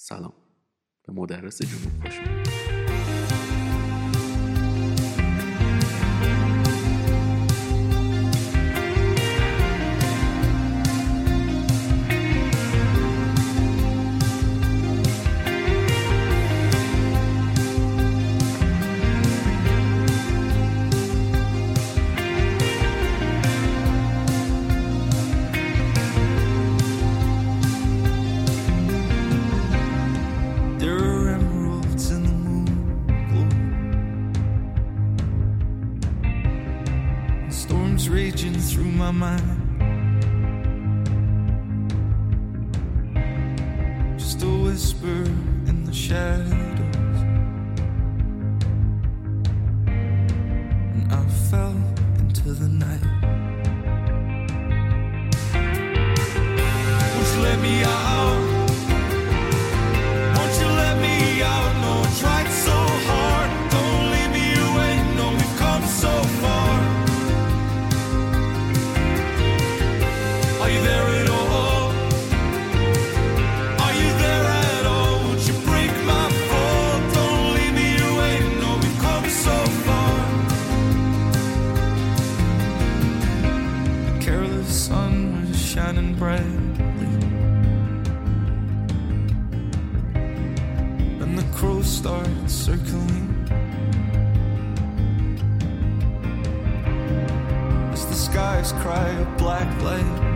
سلام به مدرس جنوب باشید share. Crows start circling. As the skies cry a black light.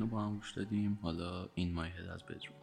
رو با هم گوش دادیم. حالا این مایهد از بدرون.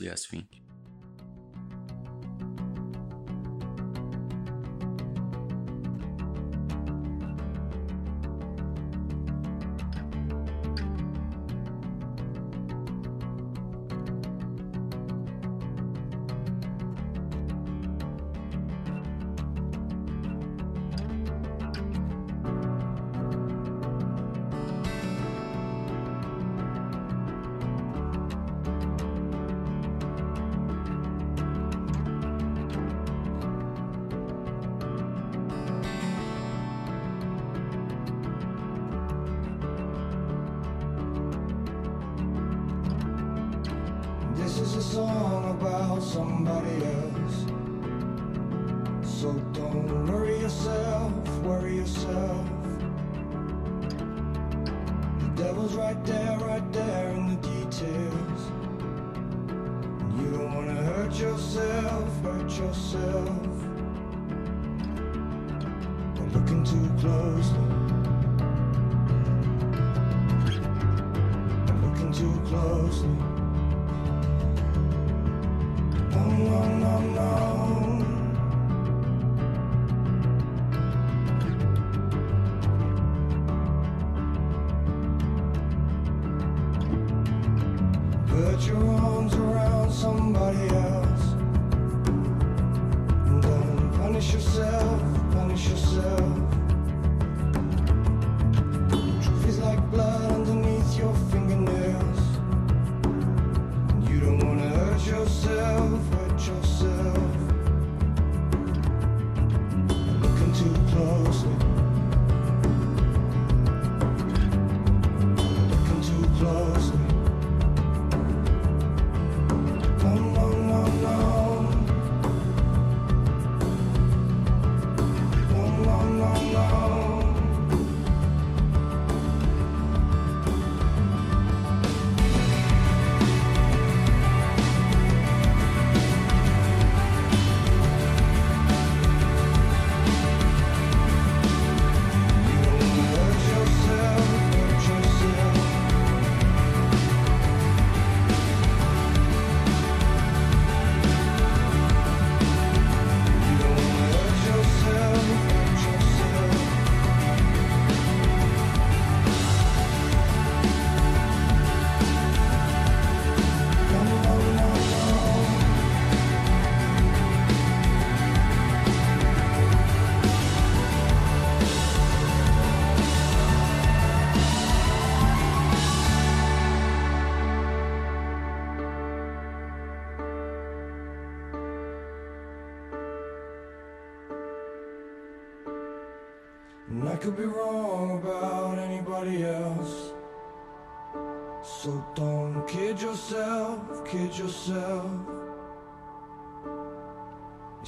Leslie Asfink. yourself, hurt yourself. I'm looking too closely.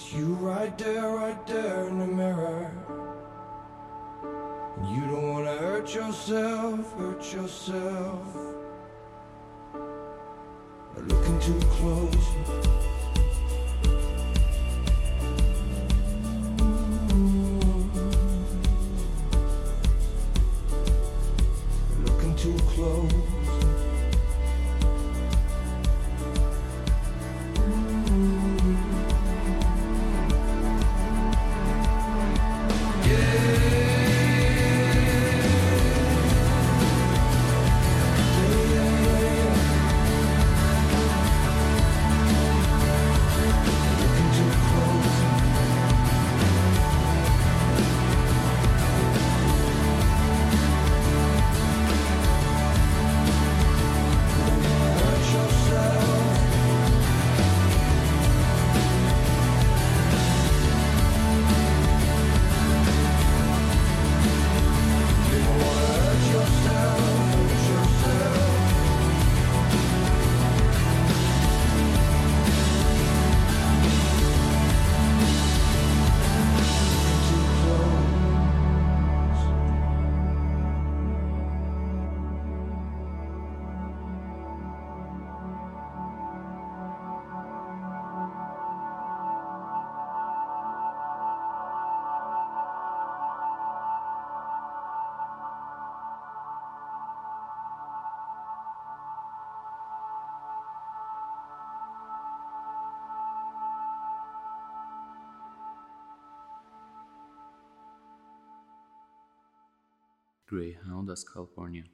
It's you right there, right there in the mirror. And you don't wanna hurt yourself, hurt yourself. Looking too close. Greyhound as Calpurnia.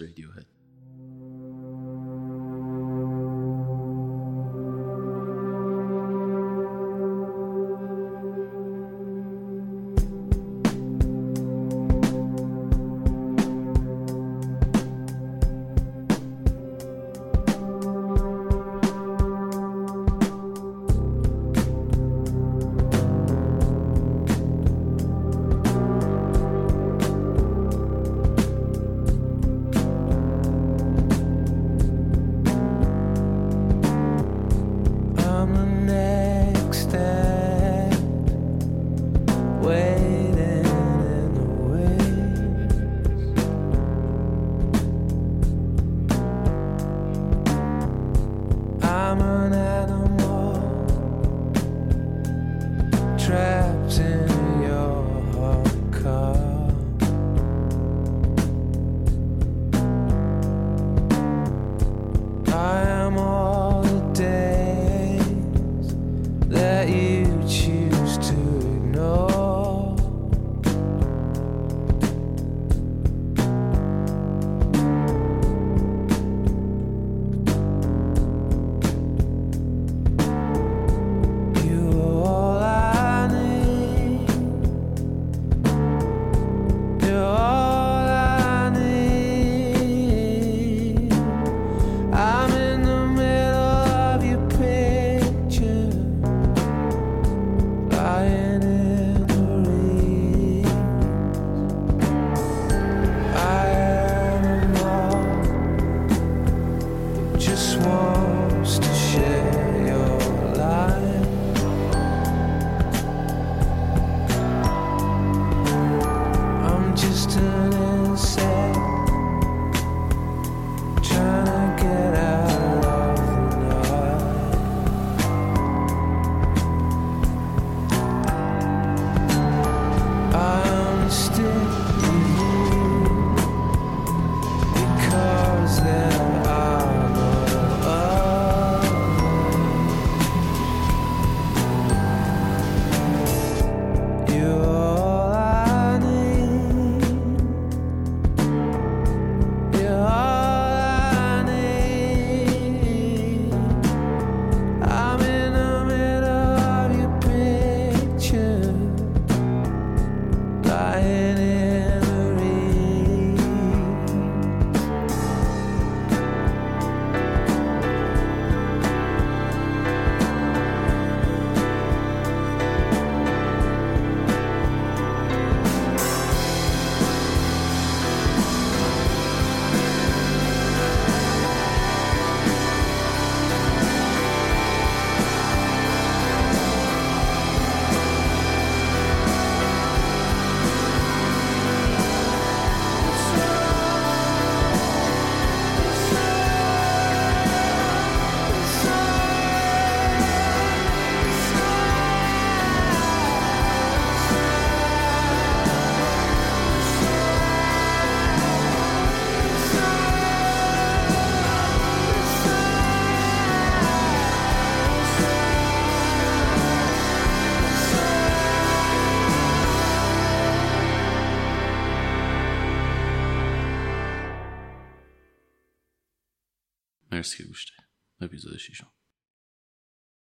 Radiohead